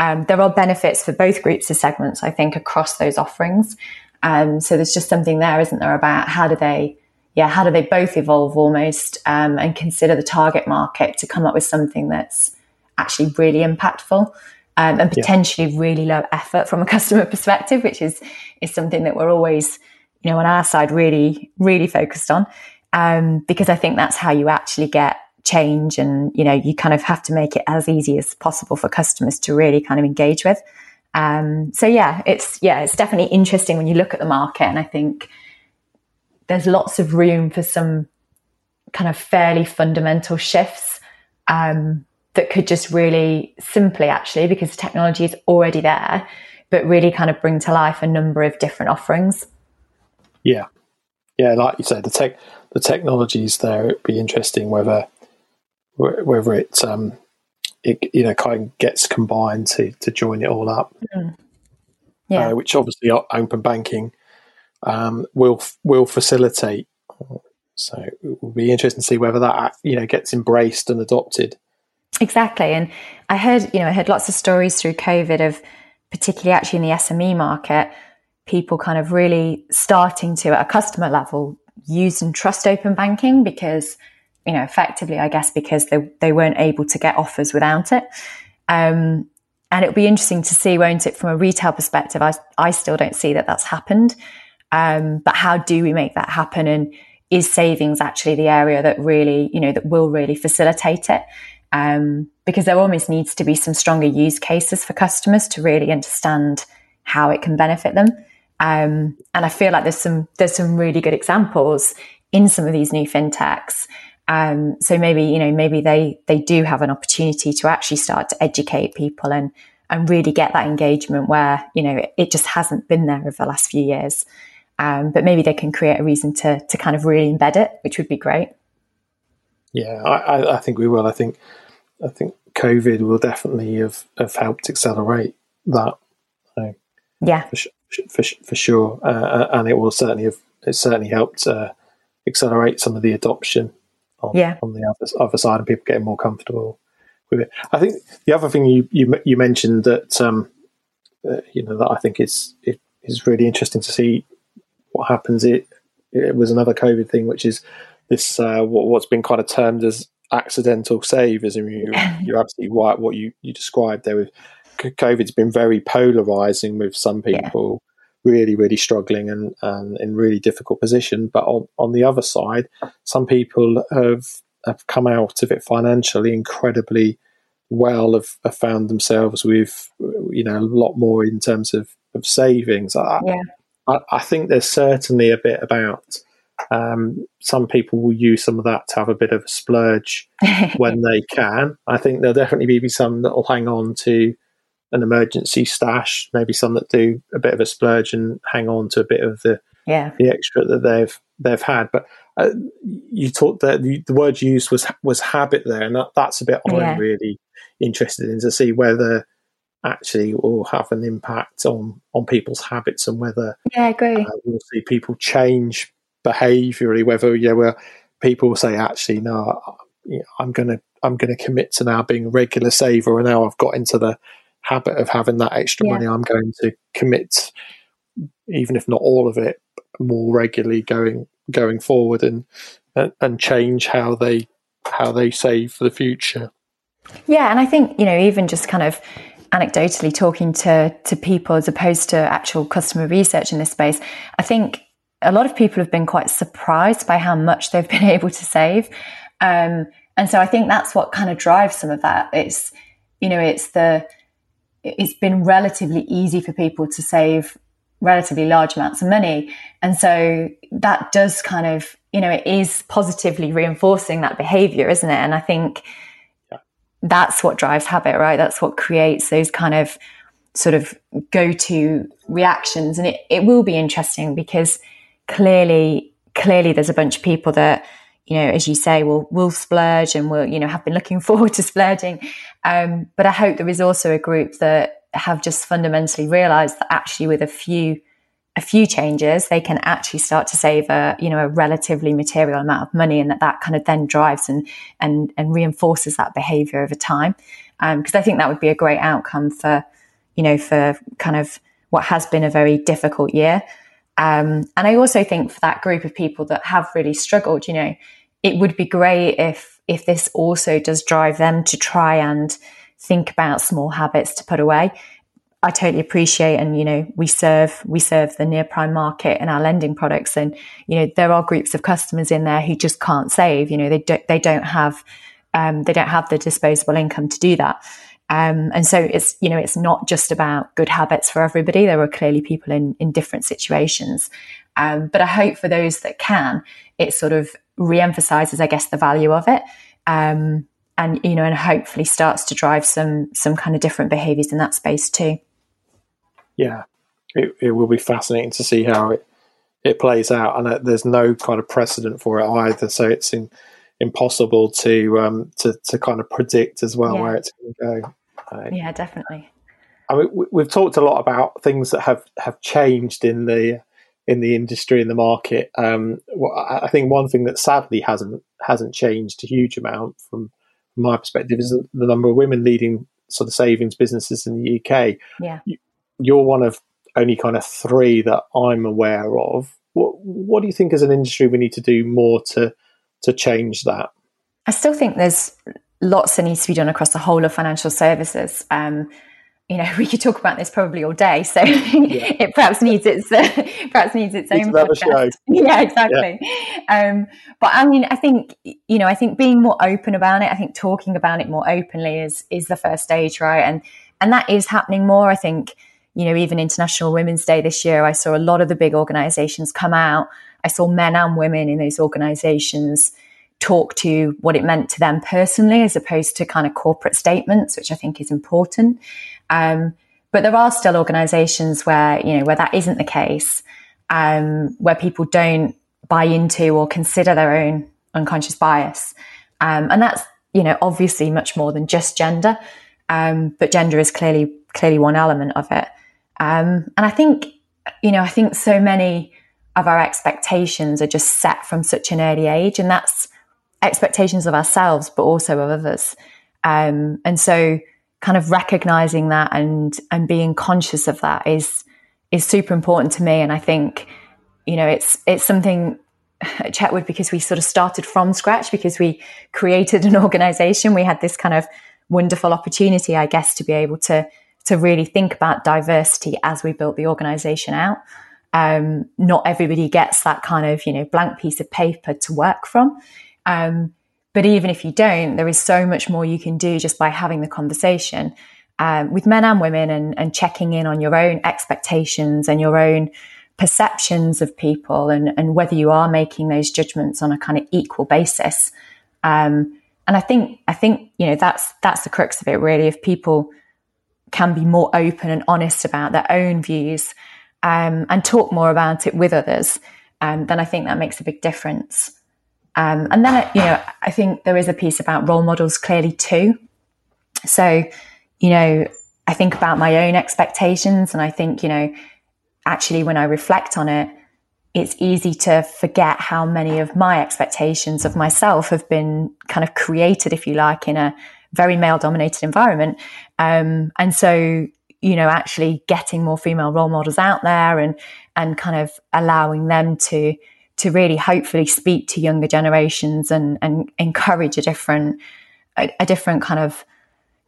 um, there are benefits for both groups of segments, I think, across those offerings. Um, so there's just something there, isn't there, about how do they, yeah, how do they both evolve almost um, and consider the target market to come up with something that's actually really impactful um, and potentially yeah. really low effort from a customer perspective, which is is something that we're always, you know, on our side really really focused on, um, because I think that's how you actually get change, and you know, you kind of have to make it as easy as possible for customers to really kind of engage with. Um, so yeah, it's yeah, it's definitely interesting when you look at the market, and I think there's lots of room for some kind of fairly fundamental shifts um, that could just really simply, actually, because technology is already there, but really kind of bring to life a number of different offerings. Yeah, yeah, like you say, the tech, the technology is there. It'd be interesting whether whether it um, it you know kind of gets combined to to join it all up. Mm. Yeah, uh, which obviously open banking um, will will facilitate. So it will be interesting to see whether that you know gets embraced and adopted. Exactly, and I heard you know I heard lots of stories through COVID of particularly actually in the SME market, people kind of really starting to at a customer level use and trust open banking because you know effectively I guess because they they weren't able to get offers without it. Um, and it'll be interesting to see, won't it, from a retail perspective? I, I still don't see that that's happened. Um, but how do we make that happen? And is savings actually the area that really, you know, that will really facilitate it? Um, because there almost needs to be some stronger use cases for customers to really understand how it can benefit them. Um, and I feel like there's some there's some really good examples in some of these new fintechs. Um, so maybe you know maybe they they do have an opportunity to actually start to educate people and and really get that engagement where you know it, it just hasn't been there over the last few years. Um, but maybe they can create a reason to to kind of really embed it, which would be great. Yeah, I, I think we will. I think I think COVID will definitely have, have helped accelerate that. Yeah, for, for, for sure, uh, uh, and it will certainly have it certainly helped uh, accelerate some of the adoption on, yeah. on the other, other side, and people getting more comfortable with it. I think the other thing you you, you mentioned that um, uh, you know that I think is it is really interesting to see what happens it it was another COVID thing, which is this uh, what, what's been kind of termed as accidental savers. I mean, you're, you're absolutely right. What you, you described there with COVID's been very polarizing with some people yeah. Really, really struggling and, and in really difficult position. But on, on the other side, some people have have come out of it financially incredibly well, have, have found themselves with you know a lot more in terms of, of savings. I, yeah. I, I think there's certainly a bit about um, some people will use some of that to have a bit of a splurge when they can. I think there'll definitely be some that will hang on to an emergency stash, maybe some that do a bit of a splurge and hang on to a bit of the yeah. the extra that they've they've had. But uh, you talked that the, the, word used was was habit there, and that, that's a bit yeah. I'm really interested in to see whether actually will have an impact on on people's habits and whether yeah, I agree. Uh, we'll see people change behaviourally. Whether yeah, where people will say actually no, I'm gonna I'm gonna commit to now being a regular saver, and now I've got into the habit of having that extra yeah. money. I'm going to commit, even if not all of it, more regularly going going forward and and, and change how they how they save for the future. Yeah, and I think you know even just kind of anecdotally talking to to people as opposed to actual customer research in this space, I think a lot of people have been quite surprised by how much they've been able to save. Um, and so I think that's what kind of drives some of that. It's, you know, it's the, it's been relatively easy for people to save relatively large amounts of money. And so that does kind of, you know, it is positively reinforcing that behavior, isn't it? And I think that's what drives habit, right? That's what creates those kind of sort of go to reactions. And it, it will be interesting because clearly, clearly there's a bunch of people that, you know, as you say, will will splurge and we'll, you know, have been looking forward to splurging. Um, but I hope there is also a group that have just fundamentally realised that actually, with a few a few changes, they can actually start to save a you know a relatively material amount of money, and that that kind of then drives and and and reinforces that behaviour over time. Because um, I think that would be a great outcome for you know for kind of what has been a very difficult year. Um, and I also think for that group of people that have really struggled, you know, it would be great if if this also does drive them to try and think about small habits to put away. I totally appreciate, and you know, we serve we serve the near prime market and our lending products, and you know, there are groups of customers in there who just can't save. You know, they don't they don't have um, they don't have the disposable income to do that. Um, and so it's, you know, it's not just about good habits for everybody. There are clearly people in, in different situations. Um, but I hope for those that can, it sort of re-emphasizes, I guess, the value of it. Um, and, you know, and hopefully starts to drive some, some kind of different behaviors in that space too. Yeah. It, it will be fascinating to see how it, it plays out. And there's no kind of precedent for it either. So it's in, impossible to um, to to kind of predict as well yeah. where it's going to go. Uh, yeah, definitely. I mean, we've talked a lot about things that have, have changed in the in the industry in the market. Um, I think one thing that sadly hasn't hasn't changed a huge amount from, from my perspective is the number of women leading sort of savings businesses in the UK. Yeah, you're one of only kind of three that I'm aware of. What what do you think as an industry we need to do more to to change that? I still think there's lots that needs to be done across the whole of financial services. Um, you know, we could talk about this probably all day, so yeah. it perhaps needs its uh, perhaps needs its own podcast. Yeah, exactly. Yeah. Um, but I mean, I think you know, I think being more open about it, I think talking about it more openly is is the first stage, right? And and that is happening more. I think you know, even International Women's Day this year, I saw a lot of the big organisations come out. I saw men and women in those organisations talk to what it meant to them personally as opposed to kind of corporate statements, which I think is important. Um, but there are still organizations where, you know, where that isn't the case, um, where people don't buy into or consider their own unconscious bias. Um, and that's, you know, obviously much more than just gender. Um, but gender is clearly, clearly one element of it. Um, and I think, you know, I think so many of our expectations are just set from such an early age. And that's, expectations of ourselves, but also of others. Um, and so kind of recognizing that and, and being conscious of that is, is super important to me. And I think, you know, it's, it's something at Chetwood because we sort of started from scratch because we created an organization. We had this kind of wonderful opportunity, I guess, to be able to, to really think about diversity as we built the organization out. Um, not everybody gets that kind of, you know, blank piece of paper to work from. Um, but even if you don't, there is so much more you can do just by having the conversation um, with men and women and, and, checking in on your own expectations and your own perceptions of people and, and whether you are making those judgments on a kind of equal basis. Um, and I think, I think, you know, that's, that's the crux of it really. If people can be more open and honest about their own views, um, and talk more about it with others, um, then I think that makes a big difference. Um, and then, you know, I think there is a piece about role models clearly too. So, you know, I think about my own expectations and I think, you know, actually when I reflect on it, it's easy to forget how many of my expectations of myself have been kind of created, if you like, in a very male dominated environment. Um, and so, you know, actually getting more female role models out there and, and kind of allowing them to, to really hopefully speak to younger generations and, and encourage a different a, a different kind of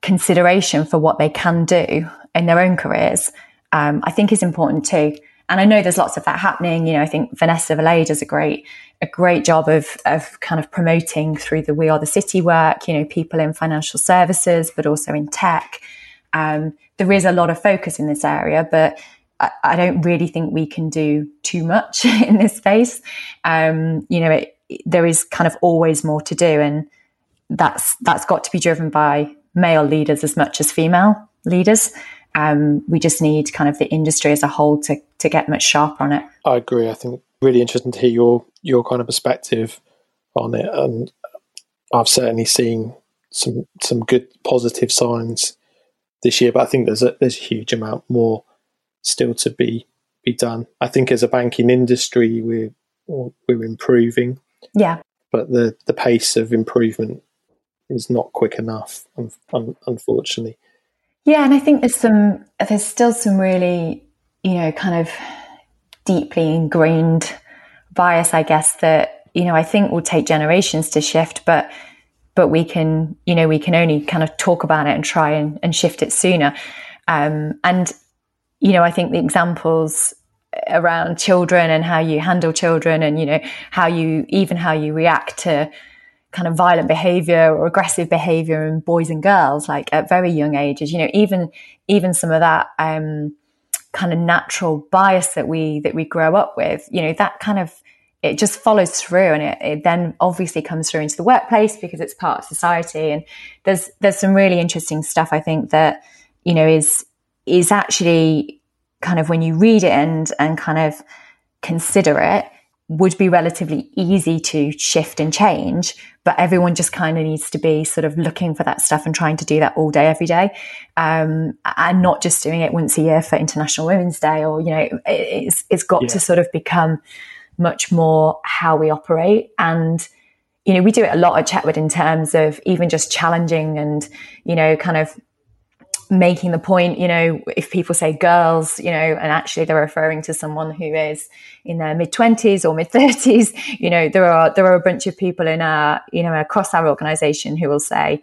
consideration for what they can do in their own careers, um, I think is important too. And I know there's lots of that happening. You know, I think Vanessa Vallely does a great a great job of of kind of promoting through the We Are the City work. You know, people in financial services, but also in tech. Um, there is a lot of focus in this area, but I, don't really think we can do too much in this space. Um, you know, it, there is kind of always more to do, and that's that's got to be driven by male leaders as much as female leaders. Um, we just need kind of the industry as a whole to to get much sharper on it. I agree. I think really interesting to hear your your kind of perspective on it, and I've certainly seen some some good positive signs this year, but I think there's a there's a huge amount more still to be be done. I think as a banking industry, we're we're improving. Yeah. But the the pace of improvement is not quick enough, un- unfortunately. Yeah, and I think there's some there's still some really you know kind of deeply ingrained bias, I guess that you know I think will take generations to shift, but but we can you know we can only kind of talk about it and try and, and shift it sooner. Um, and you know, I think the examples around children and how you handle children and, you know, how you, even how you react to kind of violent behavior or aggressive behavior in boys and girls, like at very young ages. You know, even even some of that um, kind of natural bias that we that we grow up with. You know, that kind of it just follows through and it, it, then obviously comes through into the workplace because it's part of society and there's there's some really interesting stuff i think that you know is is actually kind of when you read it and and kind of consider it would be relatively easy to shift and change but everyone just kind of needs to be sort of looking for that stuff and trying to do that all day every day um, and not just doing it once a year for international women's day or you know it's it's got yeah. to sort of become much more how we operate. And, you know, we do it a lot at Chetwood in terms of even just challenging and, you know, kind of making the point, you know, if people say girls, you know, and actually they're referring to someone who is in their mid twenties or mid thirties, you know, there are there are a bunch of people in our, you know, across our organization who will say,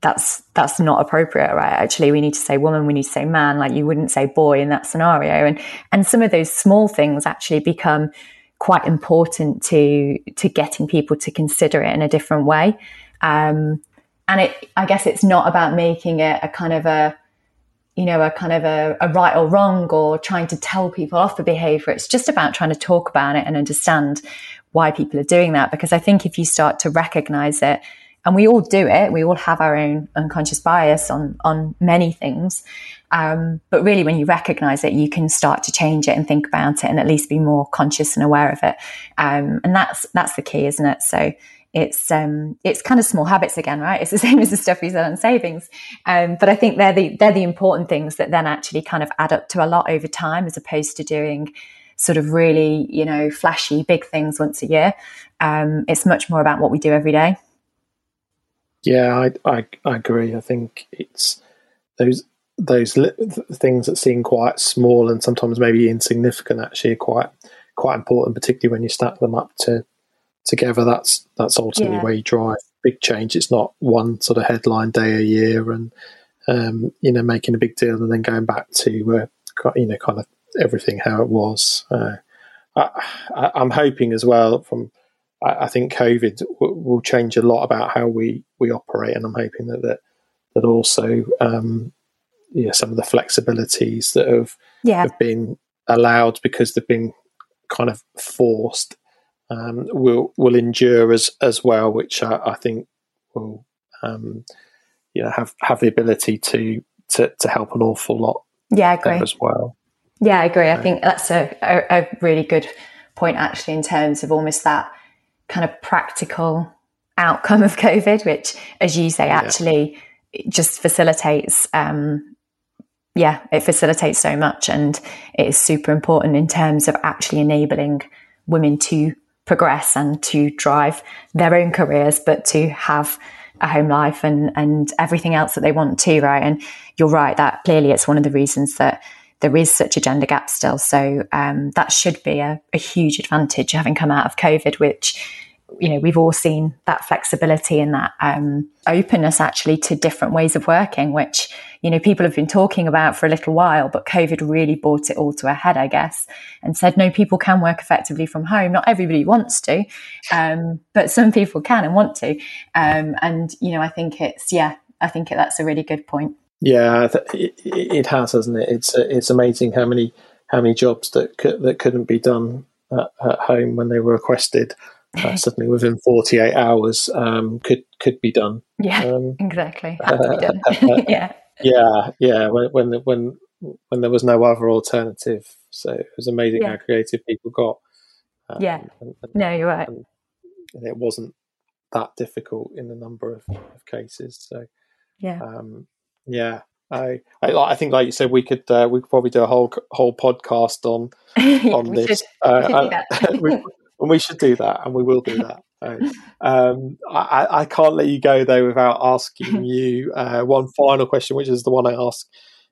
that's that's not appropriate right? Actually we need to say woman we need to say man. Like you wouldn't say boy in that scenario. And and some of those small things actually become quite important to to getting people to consider it in a different way. Um, and it i guess it's not about making it a kind of a you know a kind of a, a right or wrong or trying to tell people off for behavior it's just about trying to talk about it and understand why people are doing that because i think if you start to recognize it and we all do it. We all have our own unconscious bias on on many things. Um, but really, when you recognize it, you can start to change it and think about it, and at least be more conscious and aware of it. Um, and that's that's the key, isn't it? So it's um, it's kind of small habits again, right? It's the same as the stuff we said on savings. Um, but I think they're the they're the important things that then actually kind of add up to a lot over time, as opposed to doing sort of really you know flashy big things once a year. Um, it's much more about what we do every day. Yeah, I, I, I agree. I think it's those those li- things that seem quite small and sometimes maybe insignificant actually are quite quite important, particularly when you stack them up to together. That's that's ultimately yeah. where you drive big change. It's not one sort of headline day a year and um, you know making a big deal and then going back to uh, you know kind of everything how it was. Uh, I, am hoping as well from I, I think COVID w- will change a lot about how we, we operate, and I'm hoping that that, that also um, yeah, some of the flexibilities that have yeah. have been allowed because they've been kind of forced um, will will endure as as well, which I, I think will um, you know have have the ability to to, to help an awful lot. Yeah, I agree as well. Yeah, I agree. I think that's a, a, a really good point actually in terms of almost that kind of practical outcome of COVID, which, as you say, actually yeah. just facilitates. Um, yeah, it facilitates so much, and it is super important in terms of actually enabling women to progress and to drive their own careers, but to have a home life and and everything else that they want to, right? And you're right that clearly it's one of the reasons that there is such a gender gap still. So um, that should be a, a, huge advantage having come out of COVID, which you know we've all seen that flexibility and that um, openness actually to different ways of working, which you know people have been talking about for a little while, but COVID really brought it all to a head, I guess, and said no, people can work effectively from home. Not everybody wants to, um, but some people can and want to, um, and you know I think it's yeah, I think that's a really good point. Yeah, it, it has, hasn't it? It's it's amazing how many how many jobs that that couldn't be done at, at home when they were requested. Uh, suddenly, within forty eight hours, um, could could be done. Yeah, um, exactly. Uh, yeah, yeah, yeah. When when when when there was no other alternative, so it was amazing yeah. how creative people got. Um, yeah. And, and, no, you're right. And, it wasn't that difficult in a number of, of cases. So yeah. Um, yeah, I, I, I think, like you said, we could uh, we could probably do a whole whole podcast on on this. Uh, we, and we should do that, and we will do that. um, I, I can't let you go though without asking you uh, one final question, which is the one I ask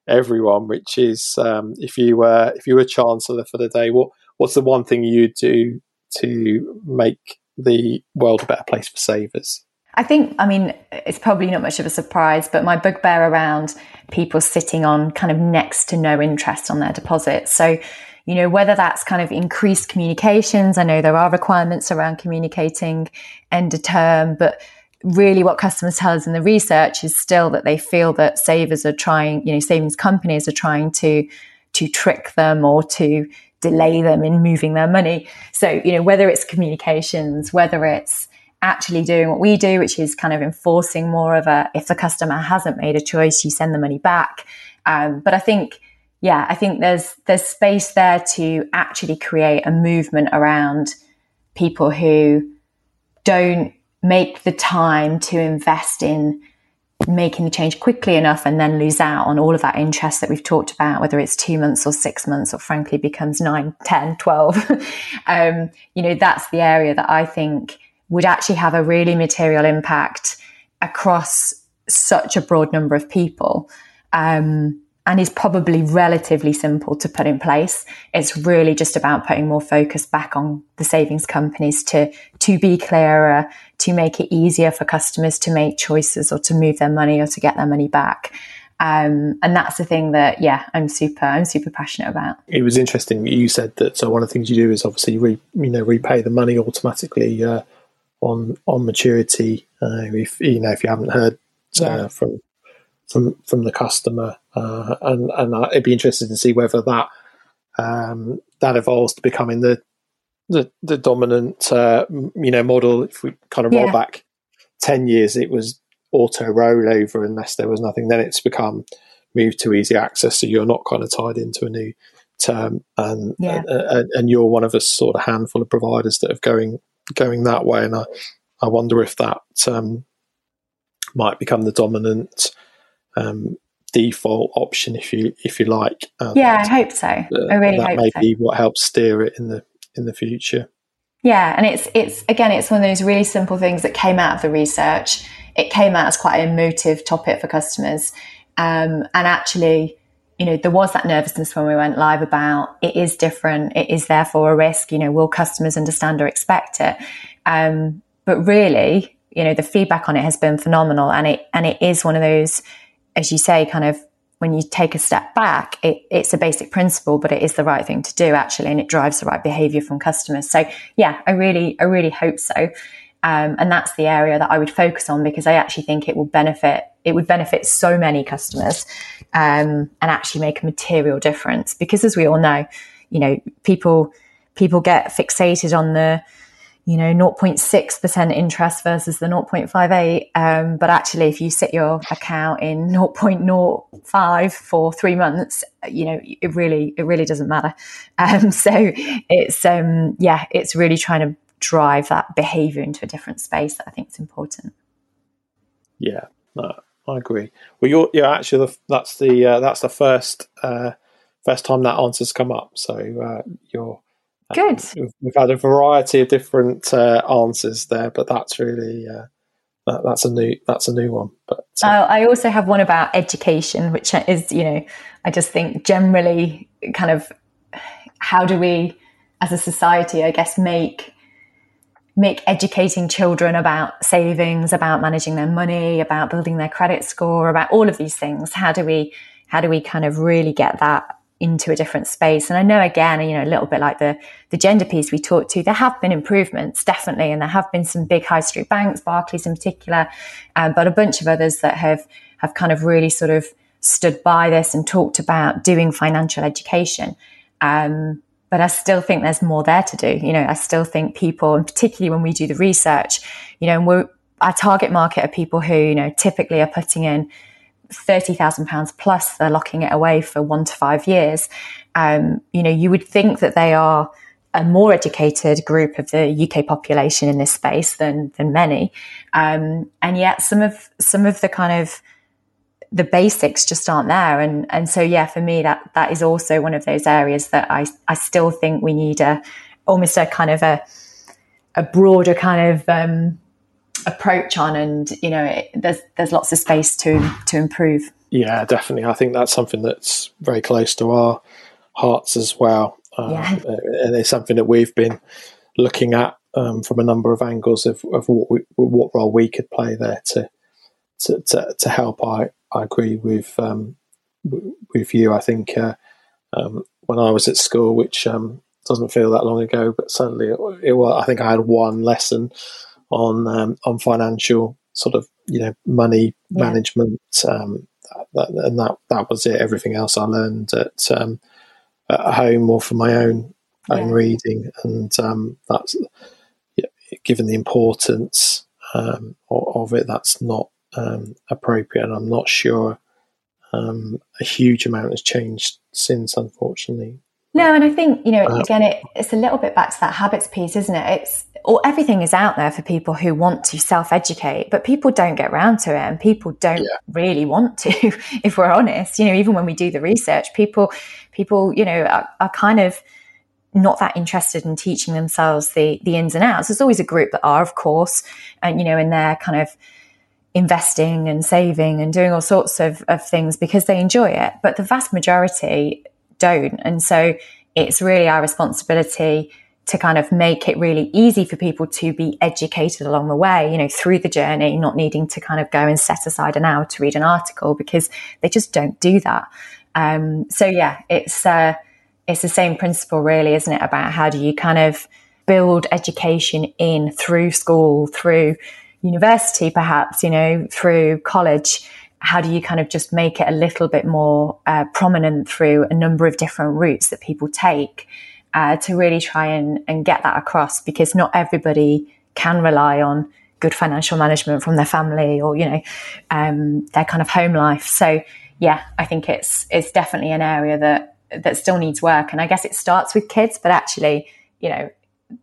everyone, which is um, if you were if you were chancellor for the day, what what's the one thing you'd do to make the world a better place for savers? I think, I mean, it's probably not much of a surprise, but my bugbear around people sitting on kind of next to no interest on their deposits. So, you know, whether that's kind of increased communications. I know there are requirements around communicating end of term, but really what customers tell us in the research is still that they feel that savers are trying, you know, savings companies are trying to to trick them or to delay them in moving their money. So, you know, whether it's communications, whether it's actually doing what we do, which is kind of enforcing more of a if the customer hasn't made a choice, you send the money back. Um, but I think, yeah, I think there's there's space there to actually create a movement around people who don't make the time to invest in making the change quickly enough and then lose out on all of that interest that we've talked about, whether it's two months or six months or frankly becomes nine ten twelve um, you know, that's the area that I think would actually have a really material impact across such a broad number of people. Um, and is probably relatively simple to put in place. It's really just about putting more focus back on the savings companies to to be clearer, to make it easier for customers to make choices or to move their money or to get their money back. Um, and that's the thing that yeah I'm super I'm super passionate about. It was interesting you said that. So one of the things you do is obviously re, you know repay the money automatically uh, on on maturity. Uh, if you know if you haven't heard uh, yeah. from from from the customer, uh, and and it'd be interested to see whether that um, that evolves to becoming the the, the dominant uh, you know model. If we kind of roll yeah. back ten years, it was auto rollover unless there was nothing. Then it's become move to easy access, so you're not kind of tied into a new term, and yeah. and, and you're one of a sort of handful of providers that are going going that way. And I I wonder if that um, might become the dominant um, default option, if you if you like. Um, yeah, I hope so. Uh, I really that hope may so. be what helps steer it in the in the future. Yeah, and it's it's again, it's one of those really simple things that came out of the research. It came out as quite an emotive topic for customers, um, and actually, you know, there was that nervousness when we went live about it is different. It is therefore a risk. You know, will customers understand or expect it? Um, but really, you know, the feedback on it has been phenomenal, and it and it is one of those as you say, kind of when you take a step back, it, it's a basic principle, but it is the right thing to do actually, and it drives the right behavior from customers. So yeah, I really, I really hope so. Um, and that's the area that I would focus on because I actually think it will benefit, it would benefit so many customers, um, and actually make a material difference because as we all know, you know, people, people get fixated on the, you know 0.6% interest versus the 0.58 um, but actually if you sit your account in 0.05 for three months you know it really it really doesn't matter. Um, so it's um, yeah it's really trying to drive that behavior into a different space that i think is important. Yeah no, i agree. Well you're, you're actually the, that's the uh, that's the first uh, first time that answer's come up. So uh, you're Good. We've, we've, had a variety of different uh, answers there, but that's really uh, that, that's a new that's a new one. But uh, I also have one about education, which is you know I just think generally kind of how do we as a society, I guess, make make educating children about savings, about managing their money, about building their credit score, about all of these things. How do we how do we kind of really get that into a different space. And I know again, you know, a little bit like the, the gender piece we talked to, there have been improvements, definitely. And there have been some big high street banks, Barclays in particular, um, but a bunch of others that have, have kind of really sort of stood by this and talked about doing financial education. Um, but I still think there's more there to do. You know, I still think people, and particularly when we do the research, you know, our target market are people who, you know, typically are putting in £30,000 plus they're locking it away for one to five years. Um, you know, you would think that they are a more educated group of the UK population in this space than than many, um, and yet some of some of the kind of the basics just aren't there, and and so yeah, for me that that is also one of those areas that I I still think we need a almost a kind of a a broader kind of um, approach on and you know it, there's there's lots of space to to improve yeah definitely i think that's something that's very close to our hearts as well um, yeah. and it's something that we've been looking at um, from a number of angles of, of what we, what role we could play there to to, to, to help I, I agree with um, with you I think uh, um, when I was at school, which um, doesn't feel that long ago, but certainly it, it was. I think I had one lesson on um, on financial sort of you know money yeah. management, um, that, and that that was it. Everything else I learned at um, at home or for my own yeah. own reading, and um, that's yeah, given the importance um, of, it, that's not um, appropriate, and I'm not sure um, a huge amount has changed since, unfortunately. No, and I think you know, uh, again, it, it's a little bit back to that habits piece, isn't it? It's or everything is out there for people who want to self-educate, but people don't get around to it, and people don't yeah. really want to. If we're honest, you know, even when we do the research, people, people, you know, are, are kind of not that interested in teaching themselves the the ins and outs. There's always a group that are, of course, and you know, in their kind of investing and saving and doing all sorts of, of things because they enjoy it. But the vast majority don't. And so it's really our responsibility to kind of make it really easy for people to be educated along the way, you know, through the journey, not needing to kind of go and set aside an hour to read an article because they just don't do that. Um, so yeah, it's, uh, it's the same principle really, isn't it? About how do you kind of build education in through school, through university, perhaps, you know, through college, how do you kind of just make it a little bit more uh, prominent through a number of different routes that people take uh, to really try and, and get that across? Because not everybody can rely on good financial management from their family or, you know, um, their kind of home life. So, yeah, I think it's it's definitely an area that that still needs work. And I guess it starts with kids, but actually, you know,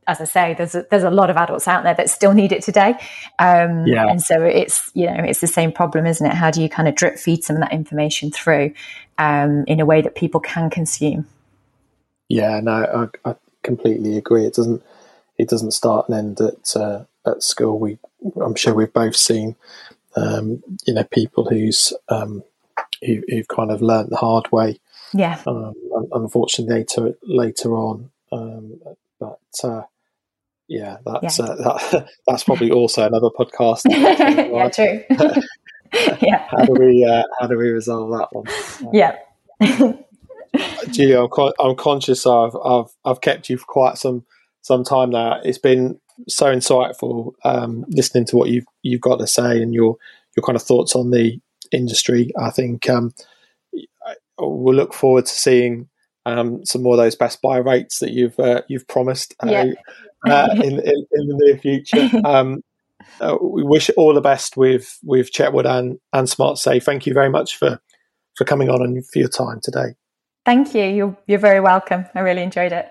as I say, there's a, there's a lot of adults out there that still need it today. Um, yeah. And so it's, you know, it's the same problem, isn't it? How do you kind of drip feed some of that information through um, in a way that people can consume? Yeah, no, I, I, completely agree. It doesn't, it doesn't start and end at, uh, at school. We, I'm sure we've both seen, um, you know, people who's, um, who, have kind of learnt the hard way. Yeah. Um, unfortunately, later, later on, um, but uh, yeah, that's yeah. Uh, that, that's probably also another podcast. yeah, true. yeah. How do we uh, how do we resolve that one? Yeah. Julia, I'm, con- I'm conscious I've, I've I've kept you for quite some some time now. It's been so insightful um, listening to what you've you've got to say and your your kind of thoughts on the industry. I think um, we'll look forward to seeing um, some more of those best buy rates that you've uh, you've promised uh, yeah. uh, in, in, in, the near future. Um, uh, we wish all the best with with Chetwood and and SmartSave. Thank you very much for for coming on and for your time today. Thank you. You're you're very welcome. I really enjoyed it.